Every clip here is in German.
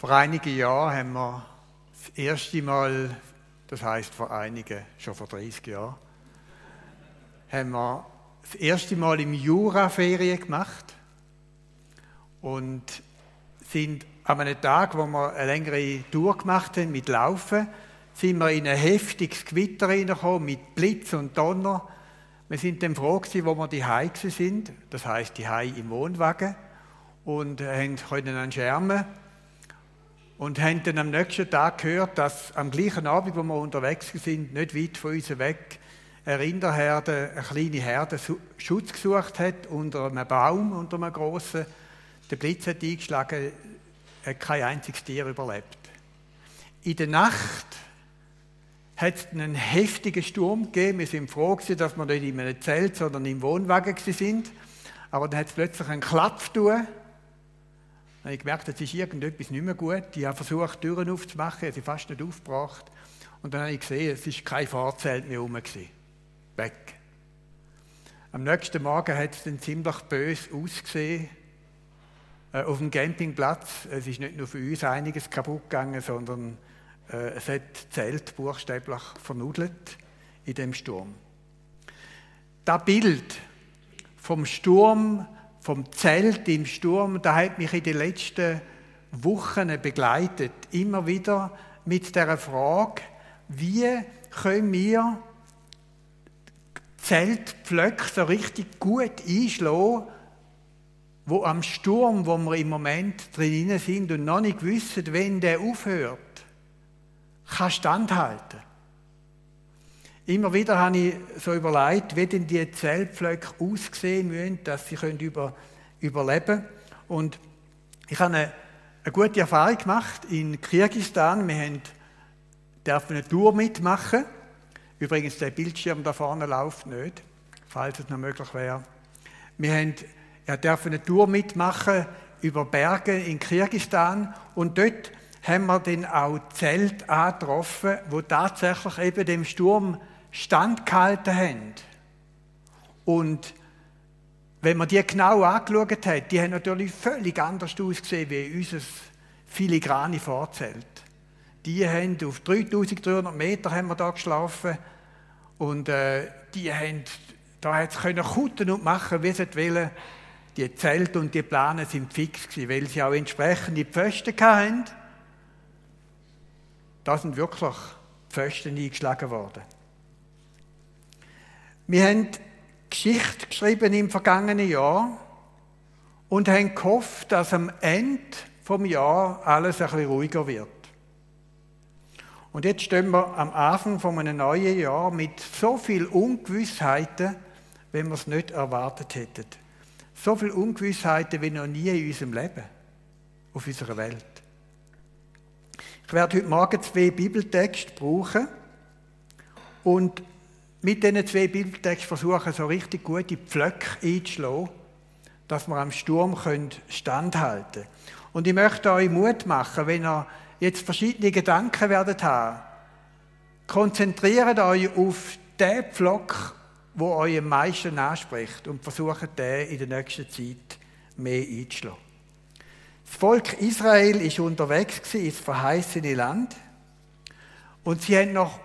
Vor einigen Jahren haben wir das erste Mal, das heißt vor einigen, schon vor 30 Jahren, haben wir das erste Mal im Jura Ferien gemacht und sind an einem Tag, wo wir eine längere Tour gemacht haben mit Laufen, sind wir in ein heftiges Gewitter reingekommen mit Blitz und Donner. Wir sind dann froh gewesen, wo wir die Hai sind, das heißt die Hai im Wohnwagen und haben können an Schermen und haben dann am nächsten Tag gehört, dass am gleichen Abend, wo wir unterwegs sind, nicht weit von uns weg, eine Rinderherde, eine kleine Herde Schutz gesucht hat unter einem Baum, unter einem grossen. Der Blitz hat eingeschlagen, hat kein einziges Tier überlebt. In der Nacht hat es einen heftigen Sturm gegeben. Wir sind froh gewesen, dass wir nicht in einem Zelt, sondern im Wohnwagen sind. Aber dann hat es plötzlich einen Klapp dann habe ich gemerkt, jetzt ist irgendetwas nicht mehr gut. Ich habe versucht, Türen aufzumachen, sie fast nicht aufgebracht. Und dann habe ich gesehen, es ist kein Fahrzelt mehr rum. Weg. Am nächsten Morgen hat es dann ziemlich böse ausgesehen. Äh, auf dem Campingplatz. Es ist nicht nur für uns einiges kaputt gegangen, sondern äh, es hat Zelt buchstäblich vernudelt in dem Sturm. Das Bild vom Sturm vom Zelt im Sturm, da hat mich in den letzten Wochen begleitet. Immer wieder mit der Frage, wie können wir Zeltpflöcke so richtig gut einschlagen, wo am Sturm, wo wir im Moment drin sind und noch nicht wissen, wenn der aufhört, kann standhalten. Immer wieder habe ich so überlegt, wie denn die Zellpflöcke aussehen müssen, dass sie können über, überleben können. Und ich habe eine, eine, gute Erfahrung gemacht in Kirgisistan. Wir haben, dürfen eine Tour mitmachen. Übrigens, der Bildschirm da vorne läuft nicht, falls es noch möglich wäre. Wir haben, ja, dürfen eine Tour mitmachen über Berge in Kirgisistan und dort haben wir dann auch Zelt angetroffen, wo tatsächlich eben dem Sturm standgehalten haben. Und wenn man die genau angeschaut hat, die haben natürlich völlig anders ausgesehen wie unser filigrane Vorzelt. Die haben auf 3300 Meter haben wir da geschlafen und äh, die haben, da hat können kutten und machen, wie sie wollen. Die Zelte und die Pläne sind fix gewesen, weil sie auch entsprechende Pfosten hatten. Da sind wirklich Pfosten eingeschlagen worden. Wir haben Geschichte geschrieben im vergangenen Jahr und haben gehofft, dass am Ende vom Jahr alles ein bisschen ruhiger wird. Und jetzt stehen wir am Anfang von einem neuen Jahr mit so viel Ungewissheiten, wenn wir es nicht erwartet hätten. So viel Ungewissheiten wie noch nie in unserem Leben, auf unserer Welt. Ich werde heute Morgen zwei Bibeltexte brauchen und mit diesen zwei Bibeltexten versuchen, so richtig gute Pflöcke einzuschlagen, dass wir am Sturm standhalten können. Und ich möchte euch Mut machen, wenn ihr jetzt verschiedene Gedanken werdet haben, konzentriert euch auf den Pflock, wo euch am meisten anspricht und versucht, den in der nächsten Zeit mehr einzuschlagen. Das Volk Israel ist unterwegs ins verheißene Land und sie haben noch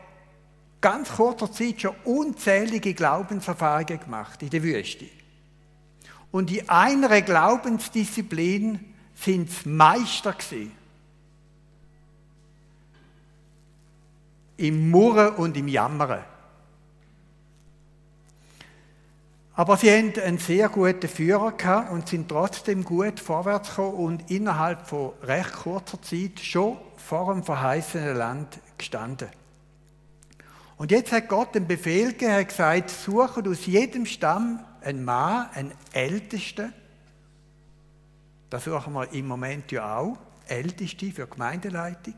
ganz kurzer Zeit schon unzählige Glaubenserfahrungen gemacht in der Wüste. Und in einer Glaubensdisziplin sind sie Meister gewesen. Im Murren und im Jammern. Aber sie haben einen sehr guten Führer gehabt und sind trotzdem gut vorwärts gekommen und innerhalb von recht kurzer Zeit schon vor dem verheißenen Land gestanden. Und jetzt hat Gott den Befehl gegeben, er hat gesagt, suche aus jedem Stamm einen Mann, einen Ältesten. Da suchen wir im Moment ja auch Älteste für Gemeindeleitung.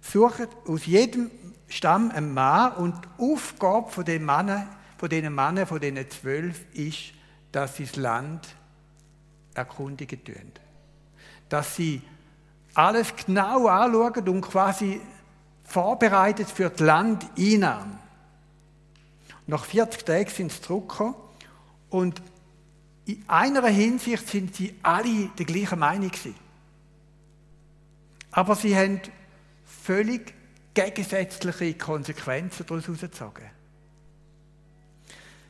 Suche aus jedem Stamm einen Mann und die Aufgabe von den Männern, von diesen Männern, von diesen zwölf, ist, dass sie das Land erkundigen tun. Dass sie alles genau anschauen und quasi vorbereitet für die Landeinnahme. Nach 40 Tagen sind sie zurückgekommen und in einer Hinsicht sind sie alle der gleichen Meinung gewesen. Aber sie haben völlig gegensätzliche Konsequenzen daraus herausgezogen.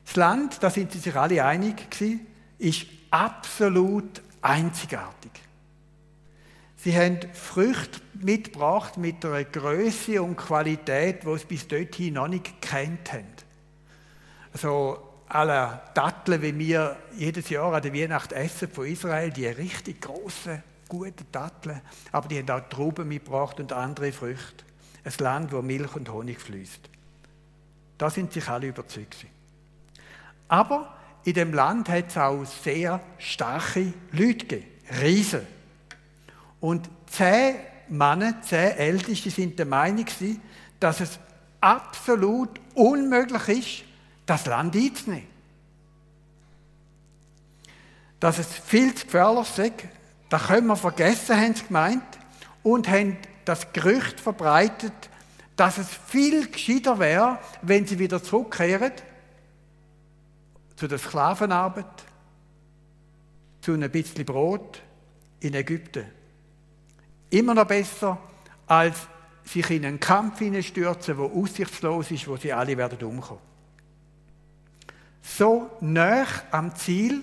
Das Land, da sind sie sich alle einig gewesen, ist absolut einzigartig. Sie haben Früchte mitgebracht mit einer Größe und Qualität, die sie bis dorthin noch nicht gekannt haben. Also alle Datteln, wie wir jedes Jahr an der Weihnacht essen von Israel, die richtig großen, guten Datteln, aber die haben auch Trauben mitgebracht und andere Früchte. Ein Land, wo Milch und Honig fließt. Da sind sich alle überzeugt. Aber in dem Land hat es auch sehr starke Leute gegeben, Riesen. Und zehn Männer, zehn Älteste sind der Meinung, dass es absolut unmöglich ist, das Land einzunehmen. Dass es viel zu gefährlich ist, das können wir vergessen, haben sie gemeint, und haben das Gerücht verbreitet, dass es viel gescheiter wäre, wenn sie wieder zurückkehren zu der Sklavenarbeit, zu einem bisschen Brot in Ägypten. Immer noch besser, als sich in einen Kampf hineinstürzen, der aussichtslos ist, wo sie alle werden umkommen. So nah am Ziel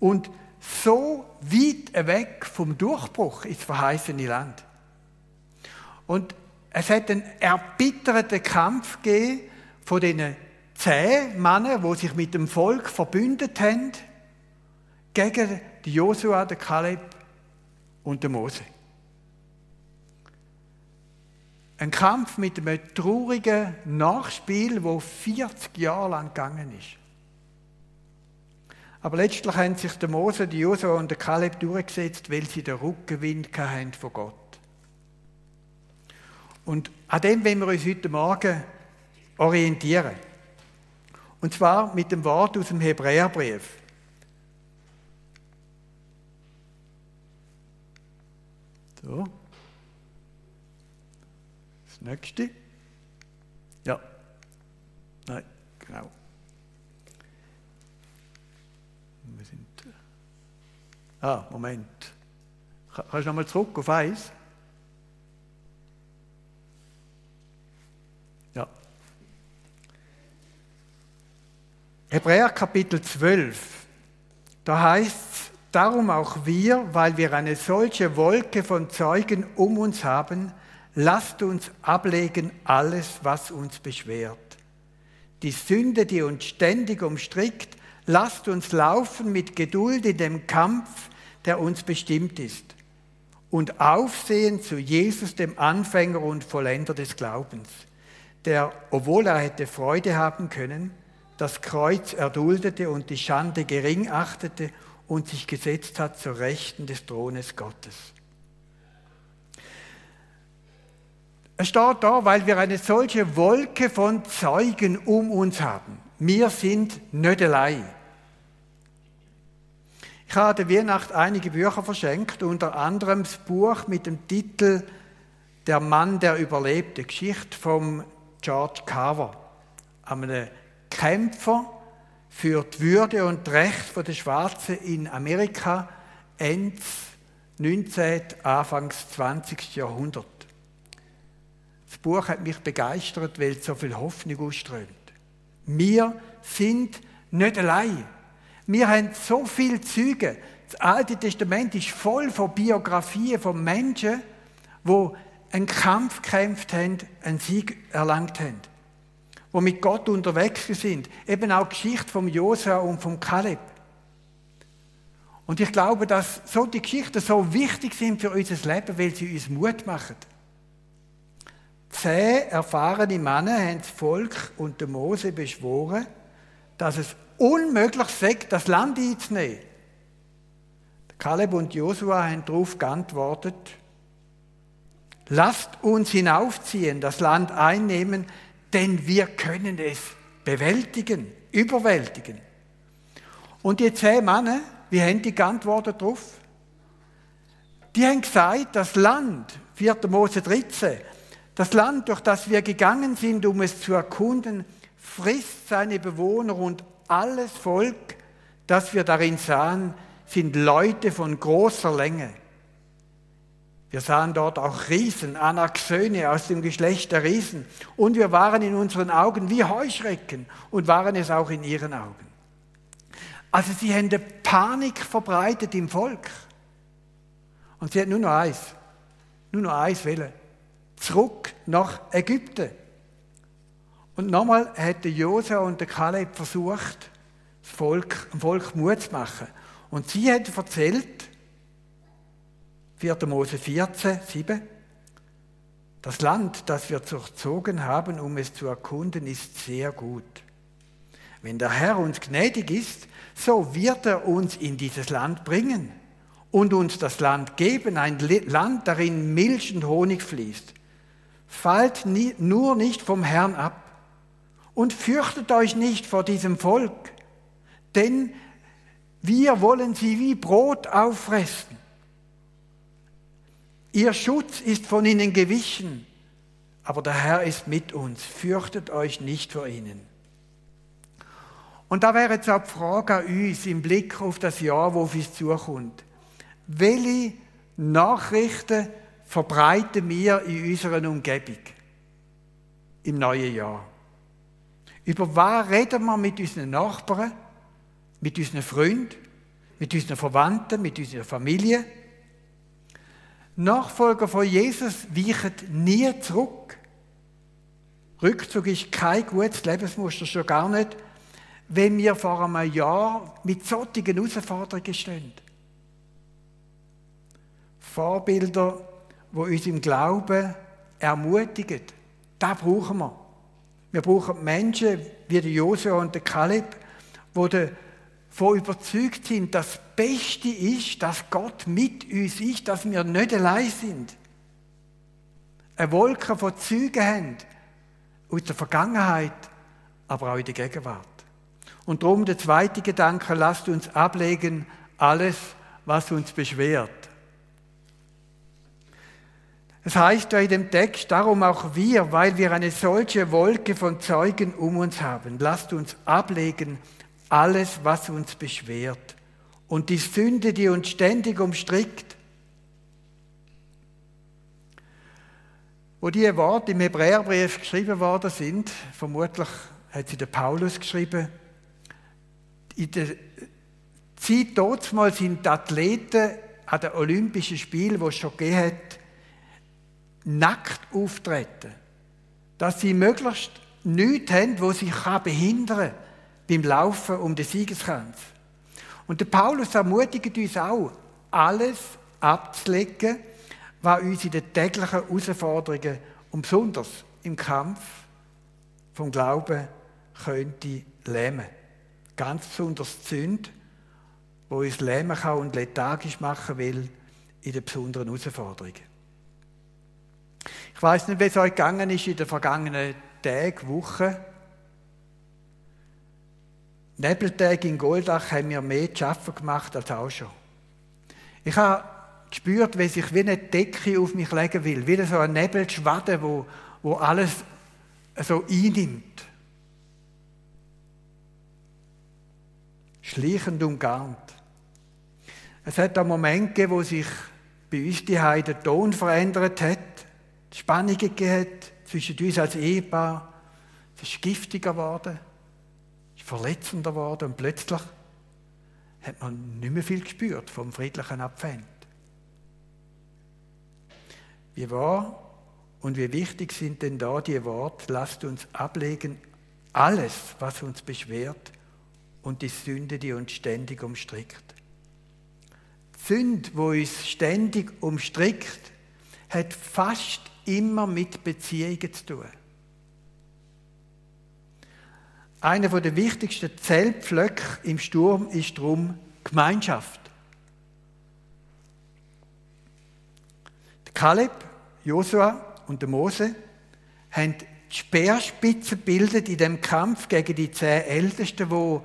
und so weit weg vom Durchbruch ins verheißene Land. Und es hat einen erbitterten Kampf gegeben von den zehn Männern, die sich mit dem Volk verbündet haben, gegen Josua, den Kaleb und den Mose. Ein Kampf mit einem traurigen Nachspiel, wo 40 Jahre lang gegangen ist. Aber letztlich haben sich der Mose, die Josua und der Kaleb durchgesetzt, weil sie den Rückenwind hatten von Gott. Und an dem wollen wir uns heute Morgen orientieren. Und zwar mit dem Wort aus dem Hebräerbrief. So. Nächste. Ja. Nein, genau. Wir sind. Äh, ah, Moment. Kannst du nochmal zurück auf eins? Ja. Hebräer Kapitel 12. Da heißt es, darum auch wir, weil wir eine solche Wolke von Zeugen um uns haben, lasst uns ablegen alles, was uns beschwert. Die Sünde, die uns ständig umstrickt, lasst uns laufen mit Geduld in dem Kampf, der uns bestimmt ist. Und aufsehen zu Jesus, dem Anfänger und Vollender des Glaubens, der, obwohl er hätte Freude haben können, das Kreuz erduldete und die Schande gering achtete und sich gesetzt hat zur Rechten des Thrones Gottes. Es steht da, weil wir eine solche Wolke von Zeugen um uns haben. Wir sind nicht allein. Ich habe der Weihnacht einige Bücher verschenkt, unter anderem das Buch mit dem Titel Der Mann, der überlebte, Geschichte von George Carver, einem Kämpfer für die Würde und Recht der Schwarzen in Amerika Ende 19. Anfangs 20. Jahrhundert. Das Buch hat mich begeistert, weil es so viel Hoffnung ausströmt. Wir sind nicht allein. Wir haben so viele Züge. Das Alte Testament ist voll von Biografien von Menschen, die einen Kampf gekämpft haben, einen Sieg erlangt haben. Die mit Gott unterwegs sind. Eben auch die Geschichte von Josua und von Kaleb. Und ich glaube, dass so die Geschichten so wichtig sind für unser Leben, weil sie uns Mut machen. Zehn erfahrene Männer haben das Volk und der Mose beschworen, dass es unmöglich sei, das Land einzunehmen. Kaleb und Josua haben darauf geantwortet, lasst uns hinaufziehen, das Land einnehmen, denn wir können es bewältigen, überwältigen. Und die zehn Männer, wie haben die geantwortet darauf? Die haben gesagt, das Land, 4. Mose 13, das Land, durch das wir gegangen sind, um es zu erkunden, frisst seine Bewohner und alles Volk, das wir darin sahen, sind Leute von großer Länge. Wir sahen dort auch Riesen, Anaxöne aus dem Geschlecht der Riesen. Und wir waren in unseren Augen wie Heuschrecken und waren es auch in ihren Augen. Also sie haben Panik verbreitet im Volk. Und sie hat nur noch eins, nur noch eins wollen. Zurück nach Ägypten. Und nochmal hat der Josua und der Kaleb versucht, das Volk, dem Volk Mut zu machen. Und sie hat erzählt, 4. Mose 14, 7, das Land, das wir durchzogen haben, um es zu erkunden, ist sehr gut. Wenn der Herr uns gnädig ist, so wird er uns in dieses Land bringen und uns das Land geben, ein Land, darin Milch und Honig fließt. Fallt nie, nur nicht vom Herrn ab und fürchtet euch nicht vor diesem Volk, denn wir wollen sie wie Brot auffressen. Ihr Schutz ist von ihnen gewichen, aber der Herr ist mit uns. Fürchtet euch nicht vor ihnen. Und da wäre jetzt auch die Frage an uns im Blick auf das Jahr, wo uns zukommt. Welche Nachrichten verbreiten wir in unserer Umgebung im neuen Jahr? Über was reden wir mit unseren Nachbarn, mit unseren Freunden, mit unseren Verwandten, mit unserer Familie? Nachfolger von Jesus weichen nie zurück. Rückzug ist kein gutes Lebensmuster, schon gar nicht, wenn wir vor einem Jahr mit solchen Herausforderungen stehen. Vorbilder, die uns im Glauben ermutigen, das brauchen wir. Wir brauchen Menschen wie der Josua und der Kaleb, die davon überzeugt sind, das Beste ist, dass Gott mit uns ist, dass wir nicht allein sind. Eine Wolke von Zeugen haben aus der Vergangenheit, aber auch in der Gegenwart. Und darum der zweite Gedanke, lasst uns ablegen alles, was uns beschwert. Es heißt da in dem Text, darum auch wir, weil wir eine solche Wolke von Zeugen um uns haben, lasst uns ablegen alles, was uns beschwert und die Sünde, die uns ständig umstrickt. Wo diese Worte im Hebräerbrief geschrieben worden sind, vermutlich hat sie der Paulus geschrieben, in der Zeit dort sind die Athleten an den Olympischen Spielen, die es schon gegeben hat, nackt auftreten. Dass sie möglichst nichts haben, wo sie behindern kann beim Laufen um den Siegeskranz. Und der Paulus ermutigt uns auch, alles abzulegen, was uns in den täglichen Herausforderungen und besonders im Kampf vom Glauben könnte lähmen. Ganz besonders die Sünde, wo uns lähmen kann und lethargisch machen will in den besonderen Herausforderungen. Ich weiß nicht, wie es euch gegangen ist in den vergangenen Tagen, Wochen. Nebeltage in Goldach haben mir mehr zu arbeiten gemacht als auch schon. Ich habe gespürt, wie sich wie eine Decke auf mich legen will, wie so ein Nebelschwaden, wo, wo alles so einnimmt. schleichend umgarnt. Es hat einen Moment gegeben, wo sich bei uns die der Ton verändert hat, Spannungen gegeben zwischen uns als Ehepaar. Es ist giftiger geworden, es ist verletzender geworden und plötzlich hat man nicht mehr viel gespürt vom friedlichen Abfend. Wie wahr und wie wichtig sind denn da die Worte, lasst uns ablegen, alles, was uns beschwert, und die Sünde, die uns ständig umstrickt. Die Sünde, wo uns ständig umstrickt, hat fast immer mit Beziehungen zu tun. Einer der wichtigsten Zellpflöcke im Sturm ist darum Gemeinschaft. Der Kaleb, Josua und der Mose haben die Speerspitze bildet in dem Kampf gegen die zehn Ältesten, die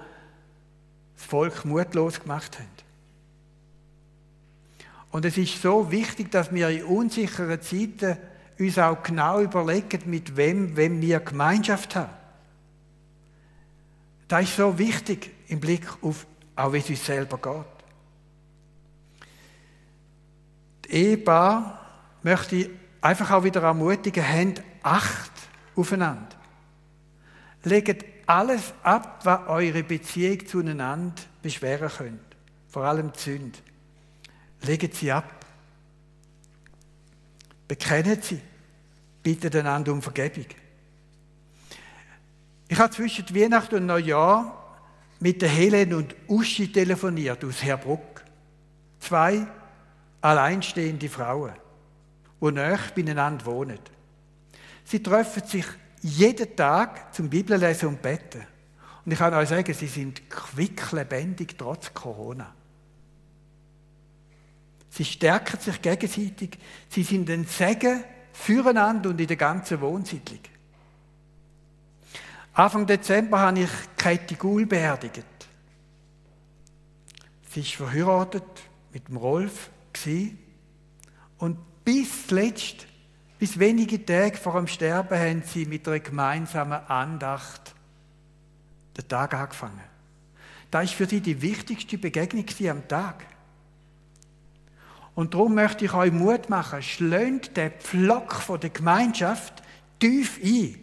das Volk mutlos gemacht haben. Und es ist so wichtig, dass wir in unsicheren Zeiten uns auch genau überlegen, mit wem, wem wir Gemeinschaft haben. Das ist so wichtig im Blick auf, auch wie es uns selber geht. Die Ehepaar möchte ich einfach auch wieder ermutigen, habt Acht aufeinander. Legt alles ab, was eure Beziehung zueinander beschweren könnte. Vor allem die Sünde. Legt sie ab. Bekennt sie. Bittet einander um Vergebung. Ich habe zwischen Weihnachten und Neujahr mit der Helen und Uschi telefoniert aus Herbruck. Zwei alleinstehende Frauen, die nahe beieinander wohnen. Sie treffen sich jeden Tag zum Bibellesen und Betten. Und ich kann euch sagen, sie sind quicklebendig trotz Corona. Sie stärken sich gegenseitig. Sie sind ein Segen füreinander und in der ganzen Wohnsiedlung. Anfang Dezember habe ich Katie Gul beerdigt. Sie ist verheiratet mit dem Rolf und bis zuletzt, bis wenige Tage vor dem Sterben, haben sie mit einer gemeinsamen Andacht den Tag angefangen. Das ist für sie die wichtigste Begegnung am Tag. Und darum möchte ich euch Mut machen, schlönt den Pflock der Gemeinschaft tief ein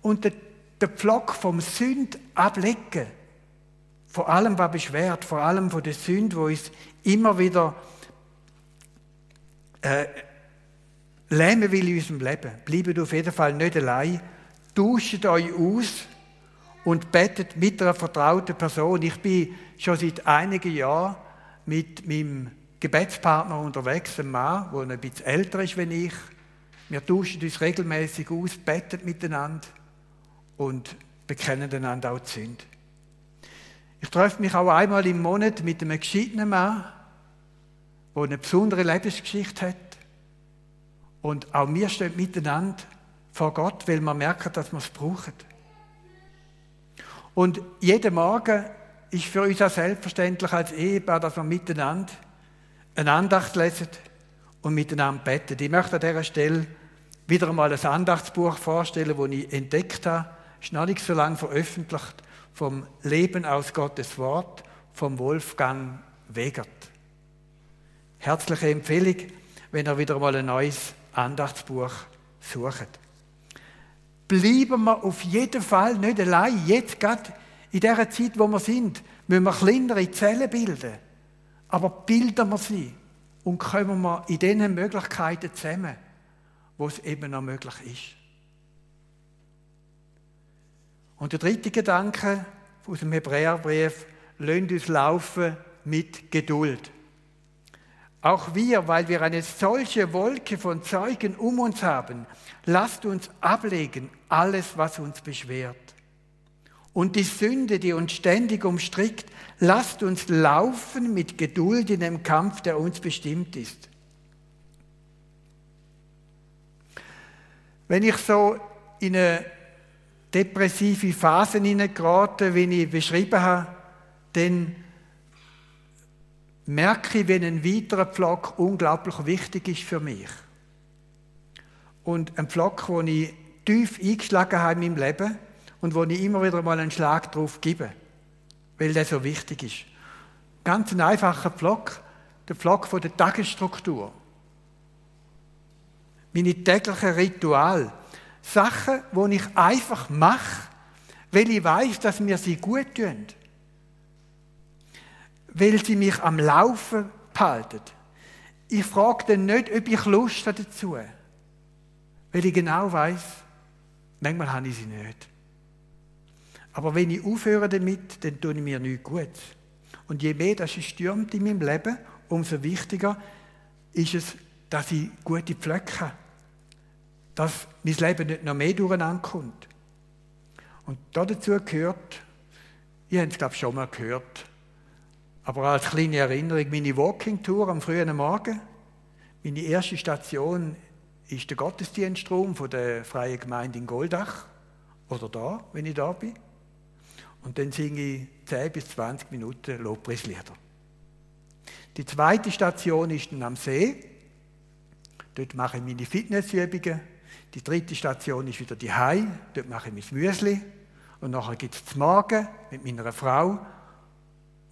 und den, den Pflock vom Sünd ablegen. Vor allem, was beschwert, vor allem von der Sünde, wo uns immer wieder äh, lähmen will in unserem Leben. Bleibt auf jeden Fall nicht allein. Tauscht euch aus und betet mit einer vertrauten Person. Ich bin schon seit einigen Jahren mit meinem Gebetspartner unterwegs, ein Mann, der ein bisschen älter ist als ich. Wir tauschen uns regelmäßig aus, beten miteinander und bekennen einander auch die Sünde. Ich treffe mich auch einmal im Monat mit einem geschiedenen Mann, der eine besondere Lebensgeschichte hat. Und auch wir stehen miteinander vor Gott, weil wir merken, dass wir es brauchen. Und jeden Morgen ist für uns auch selbstverständlich als Ehepaar, dass wir miteinander eine Andacht lesen und miteinander beten. Ich möchte an dieser Stelle wieder einmal ein Andachtsbuch vorstellen, das ich entdeckt habe. Ist noch nicht so lange veröffentlicht, vom Leben aus Gottes Wort, vom Wolfgang Wegert. Herzliche Empfehlung, wenn ihr wieder mal ein neues Andachtsbuch sucht. Bleiben wir auf jeden Fall nicht allein. Jetzt gerade in dieser Zeit, wo wir sind, müssen wir kleinere Zellen bilden. Aber bilden wir sie und kommen wir in diesen Möglichkeiten zusammen, wo es eben noch möglich ist. Und der dritte Gedanke aus dem Hebräerbrief, lasst uns laufen mit Geduld. Auch wir, weil wir eine solche Wolke von Zeugen um uns haben, lasst uns ablegen alles, was uns beschwert. Und die Sünde, die uns ständig umstrickt, lasst uns laufen mit Geduld in dem Kampf, der uns bestimmt ist. Wenn ich so in eine depressive Phase hineingerate, wie ich beschrieben habe, dann merke ich, wenn ein weiterer Pflock unglaublich wichtig ist für mich. Und ein Pflock, wo ich tief eingeschlagen habe in meinem Leben und wo ich immer wieder mal einen Schlag drauf gebe, weil der so wichtig ist. Ganz ein einfacher Pflock, der Pflock von der Tagesstruktur. Meine täglichen Ritual. Sachen, die ich einfach mache, weil ich weiß, dass mir sie gut tun weil sie mich am Laufen behalten. Ich frage dann nicht, ob ich Lust habe dazu. Weil ich genau weiß, manchmal habe ich sie nicht. Aber wenn ich aufhöre damit, dann tue ich mir nichts gut. Und je mehr das stürmt in meinem Leben, umso wichtiger ist es, dass ich gute Pflöcke habe. Dass mein Leben nicht noch mehr durcheinander kommt. Und dazu gehört, ihr habt es glaube ich schon mal gehört, aber als kleine Erinnerung, meine Walking-Tour am frühen Morgen, meine erste Station ist der Gottesdienstraum von der Freien Gemeinde in Goldach. Oder da, wenn ich da bin. Und dann singe ich 10 bis 20 Minuten Lobpreislieder. Die zweite Station ist dann am See. Dort mache ich meine Fitnessübungen. Die dritte Station ist wieder die Hai. Dort mache ich mein Müsli. Und nachher gibt es zum Morgen mit meiner Frau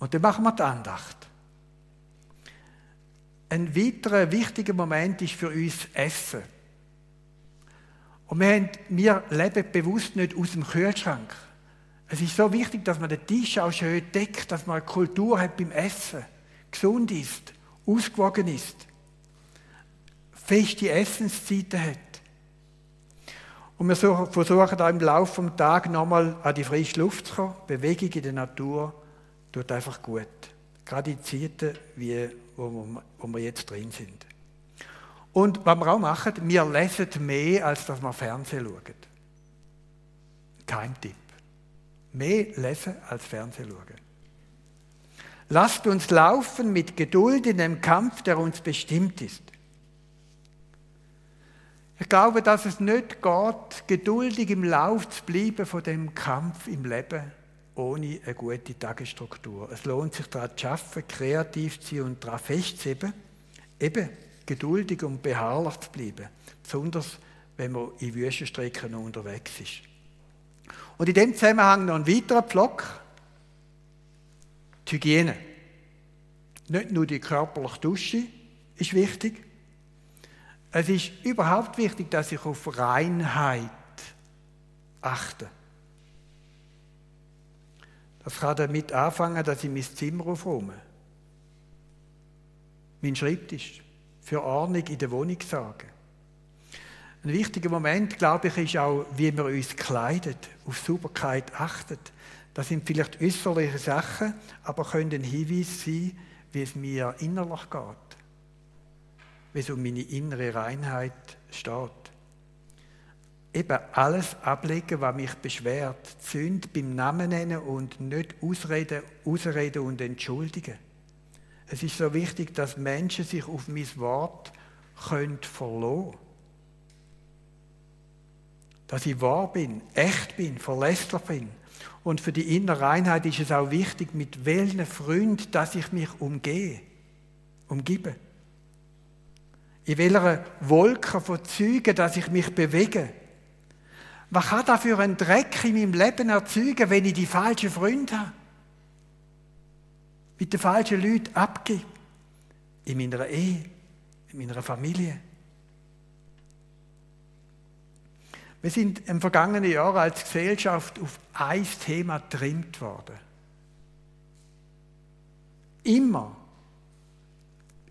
und dann machen wir die Andacht. ein weiterer wichtiger Moment ist für uns Essen. Und wir, haben, wir leben bewusst nicht aus dem Kühlschrank. Es ist so wichtig, dass man den Tisch auch schön deckt, dass man eine Kultur hat beim Essen, gesund ist, ausgewogen ist, feste Essenszeiten hat. Und wir versuchen auch im Laufe des Tages nochmal an die frische Luft zu kommen. Bewegung in der Natur tut einfach gut. Gerade in Zeiten, wie, wo, wir, jetzt drin sind. Und was wir auch machen, wir lesen mehr, als dass wir Fernsehen schauen. Kein Tipp. Mehr lesen als Fernsehen schauen. Lasst uns laufen mit Geduld in dem Kampf, der uns bestimmt ist. Ich glaube, dass es nicht geht, geduldig im Lauf zu bleiben von dem Kampf im Leben ohne eine gute Tagesstruktur. Es lohnt sich daran zu arbeiten, kreativ zu sein und daran festzuheben, eben geduldig und beharrlich zu bleiben. Besonders, wenn man in Wüstenstrecken unterwegs ist. Und in dem Zusammenhang noch ein weiterer Pflock. Die Hygiene. Nicht nur die körperliche Dusche ist wichtig. Es ist überhaupt wichtig, dass ich auf Reinheit achte. Das kann damit anfangen, dass ich mein Zimmer aufräume. Mein Schreibtisch. Für Ordnung in der Wohnung sorgen. Ein wichtiger Moment, glaube ich, ist auch, wie wir uns kleidet, auf Sauberkeit achtet. Das sind vielleicht äußerliche Sachen, aber können ein Hinweis sein, wie es mir innerlich geht. Wie es um meine innere Reinheit steht. Eben alles ablegen, was mich beschwert. Sünde beim Namen nennen und nicht ausreden, ausreden und entschuldigen. Es ist so wichtig, dass Menschen sich auf mein Wort können verlassen können dass ich wahr bin, echt bin, verlässlich bin. Und für die innere Reinheit ist es auch wichtig, mit welchen Freunden, dass ich mich umgehe, umgebe. In welcher Wolke von Zeugen, dass ich mich bewege. Was kann da für ein Dreck in meinem Leben erzeugen, wenn ich die falschen Freunde habe? Mit den falschen Leuten abgebe. In meiner Ehe, in meiner Familie. Wir sind im vergangenen Jahr als Gesellschaft auf ein Thema getrimmt worden. Immer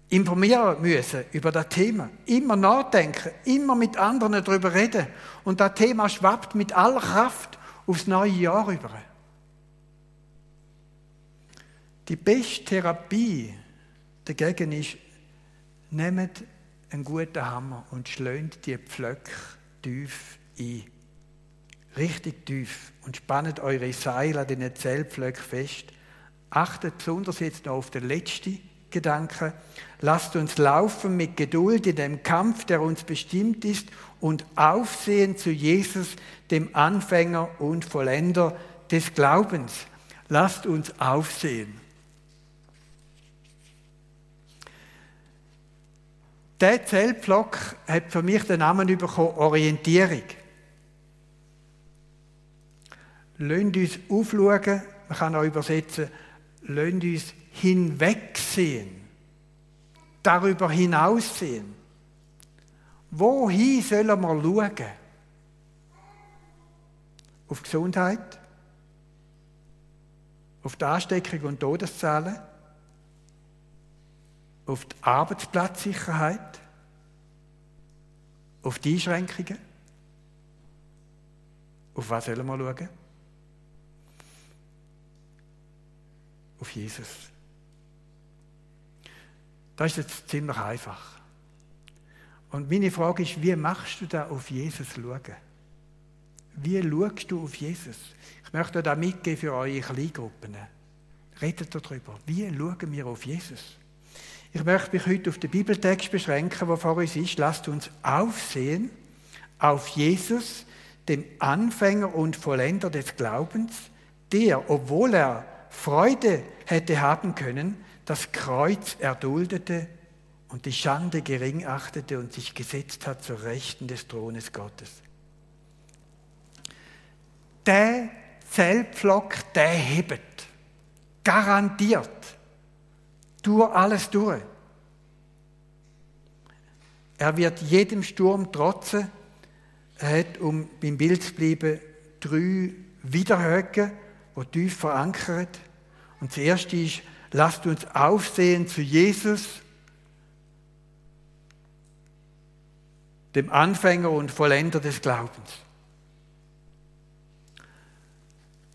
informieren müssen über das Thema, immer nachdenken, immer mit anderen darüber reden. Und das Thema schwappt mit aller Kraft aufs neue Jahr über. Die beste Therapie dagegen ist, nehmt einen guten Hammer und schlönt die Pflöcke tief ein. Richtig tief und spannt eure Seile an den Zellpflöcken fest. Achtet besonders jetzt noch auf den letzten Gedanken. Lasst uns laufen mit Geduld in dem Kampf, der uns bestimmt ist und aufsehen zu Jesus, dem Anfänger und Vollender des Glaubens. Lasst uns aufsehen. Der Zellpflock hat für mich den Namen bekommen Orientierung. Lasst uns aufschauen, man kann auch übersetzen, lasst uns hinwegsehen, darüber hinaussehen. Wohin sollen wir schauen? Auf Gesundheit? Auf die Ansteckung und Todeszahlen? Auf die Arbeitsplatzsicherheit? Auf die Einschränkungen? Auf was sollen wir schauen? Auf Jesus. Das ist jetzt ziemlich einfach. Und meine Frage ist, wie machst du da auf Jesus schauen? Wie schaust du auf Jesus? Ich möchte da mitgeben für eure Kleingruppen. Redet darüber. Wie schauen wir auf Jesus? Ich möchte mich heute auf den Bibeltext beschränken, der vor uns ist. Lasst uns aufsehen auf Jesus, dem Anfänger und Vollender des Glaubens, der, obwohl er Freude hätte haben können, das Kreuz erduldete und die Schande gering achtete und sich gesetzt hat zur Rechten des Thrones Gottes. Der Zellpflock, der hebt. Garantiert. Durch alles durch. Er wird jedem Sturm trotzen. Er hat, um beim Bild zu bleiben, drei Widerhöcke, die tief verankert. Und das erste ist, lasst uns aufsehen zu Jesus, dem Anfänger und Vollender des Glaubens.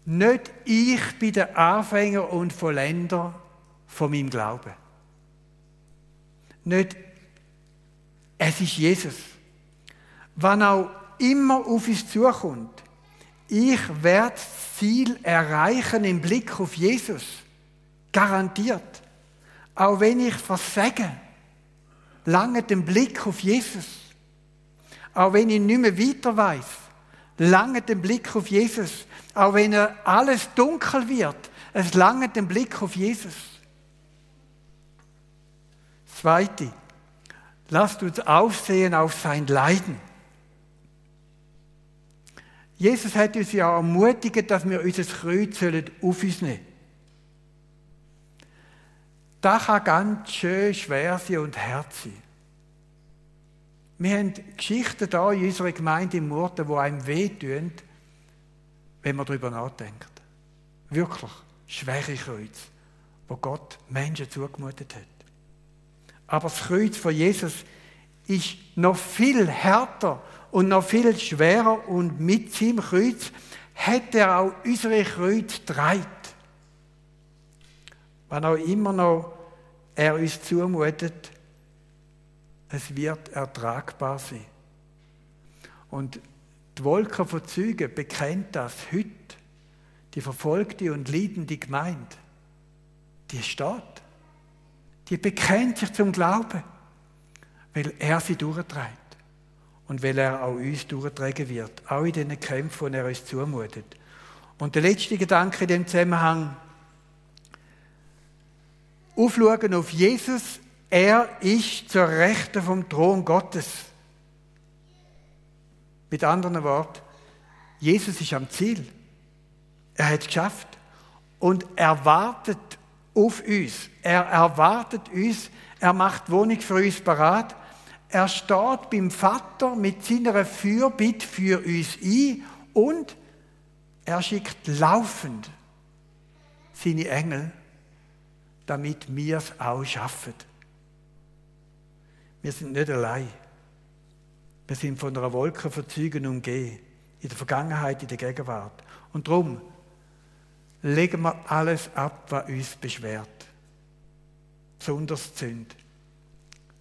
Nicht ich bin der Anfänger und Vollender von meinem Glauben. Nicht es ist Jesus. Wann auch immer auf uns zukommt, ich werde Ziel erreichen im Blick auf Jesus. Garantiert. Auch wenn ich versage, lange den Blick auf Jesus. Auch wenn ich nicht mehr weiter weiß, lange den Blick auf Jesus. Auch wenn alles dunkel wird, es lange den Blick auf Jesus. Zweite, lasst uns aufsehen auf sein Leiden. Jesus hat uns ja ermutigt, dass wir unser Kreuz auf uns nehmen Das kann ganz schön schwer sein und hart sein. Wir haben Geschichten da in unserer Gemeinde im Murten, die einem wehtun, wenn man darüber nachdenkt. Wirklich schwere Kreuz, wo Gott Menschen zugemutet hat. Aber das Kreuz von Jesus ist noch viel härter und noch viel schwerer und mit seinem Kreuz hat er auch unsere Kreuz dreit. Wann auch immer noch er uns zumutet, es wird ertragbar sein. Und die Wolke von Zeugen bekennt das heute. Die verfolgte und leidende Gemeinde, die steht. Die bekennt sich zum Glauben, weil er sie durchträgt und weil er auch uns durchtragen wird, auch in den Kämpfen, die er uns zumutet. Und der letzte Gedanke in dem Zusammenhang, aufschauen auf Jesus, er ist zur Rechten vom Thron Gottes. Mit anderen Worten, Jesus ist am Ziel. Er hat es geschafft und er wartet auf uns. Er erwartet uns, er macht Wohnung für uns parat er steht beim Vater mit seiner Fürbitte für uns ein und er schickt laufend seine Engel, damit wir es auch schaffen. Wir sind nicht allein. Wir sind von einer Wolke von Zeugen umgeben, in der Vergangenheit, in der Gegenwart. Und darum legen wir alles ab, was uns beschwert. Besonders Zünd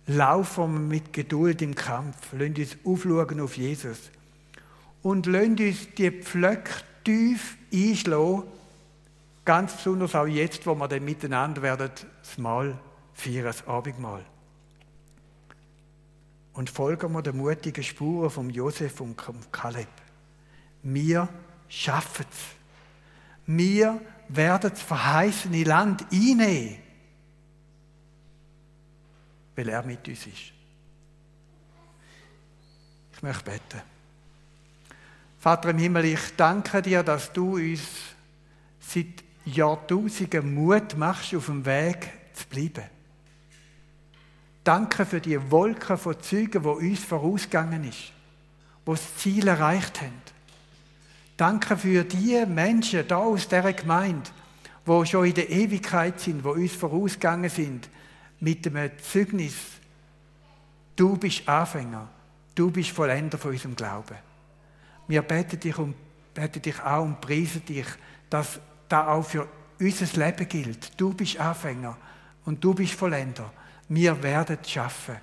laufen wir mit Geduld im Kampf, lassen uns aufschauen auf Jesus und lassen uns die Pflöcke tief einschlagen, ganz besonders auch jetzt, wo wir dann miteinander werden, das Mahl feiern, das Abendmahl. Und folgen wir den mutigen Spuren von Josef und Kaleb. Wir schaffen es. Wir werden das verheißene Land einnehmen weil er mit uns ist. Ich möchte beten. Vater im Himmel, ich danke dir, dass du uns seit Jahrtausenden Mut machst, auf dem Weg zu bleiben. Danke für die Wolke von Zeugen, die uns vorausgegangen ist, die das Ziel erreicht haben. Danke für die Menschen da aus dieser Gemeinde, die schon in der Ewigkeit sind, die uns vorausgegangen sind, mit dem Zeugnis, du bist Anfänger, du bist Vollender von unserem Glauben. Wir beten dich, und, beten dich auch und preisen dich, dass das auch für unser Leben gilt. Du bist Anfänger und du bist Vollender. Wir werden es schaffen.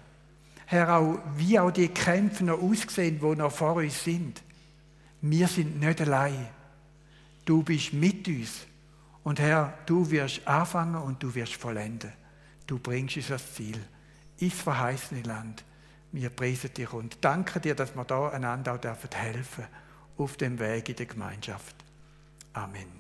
Herr, auch, wie auch die Kämpfe noch aussehen, die noch vor uns sind. Wir sind nicht allein. Du bist mit uns. Und Herr, du wirst anfangen und du wirst vollenden. Du bringst uns das Ziel, ins verheißene Land. Wir preisen dich und danken dir, dass wir da einander auch helfen dürfen auf dem Weg in der Gemeinschaft. Amen.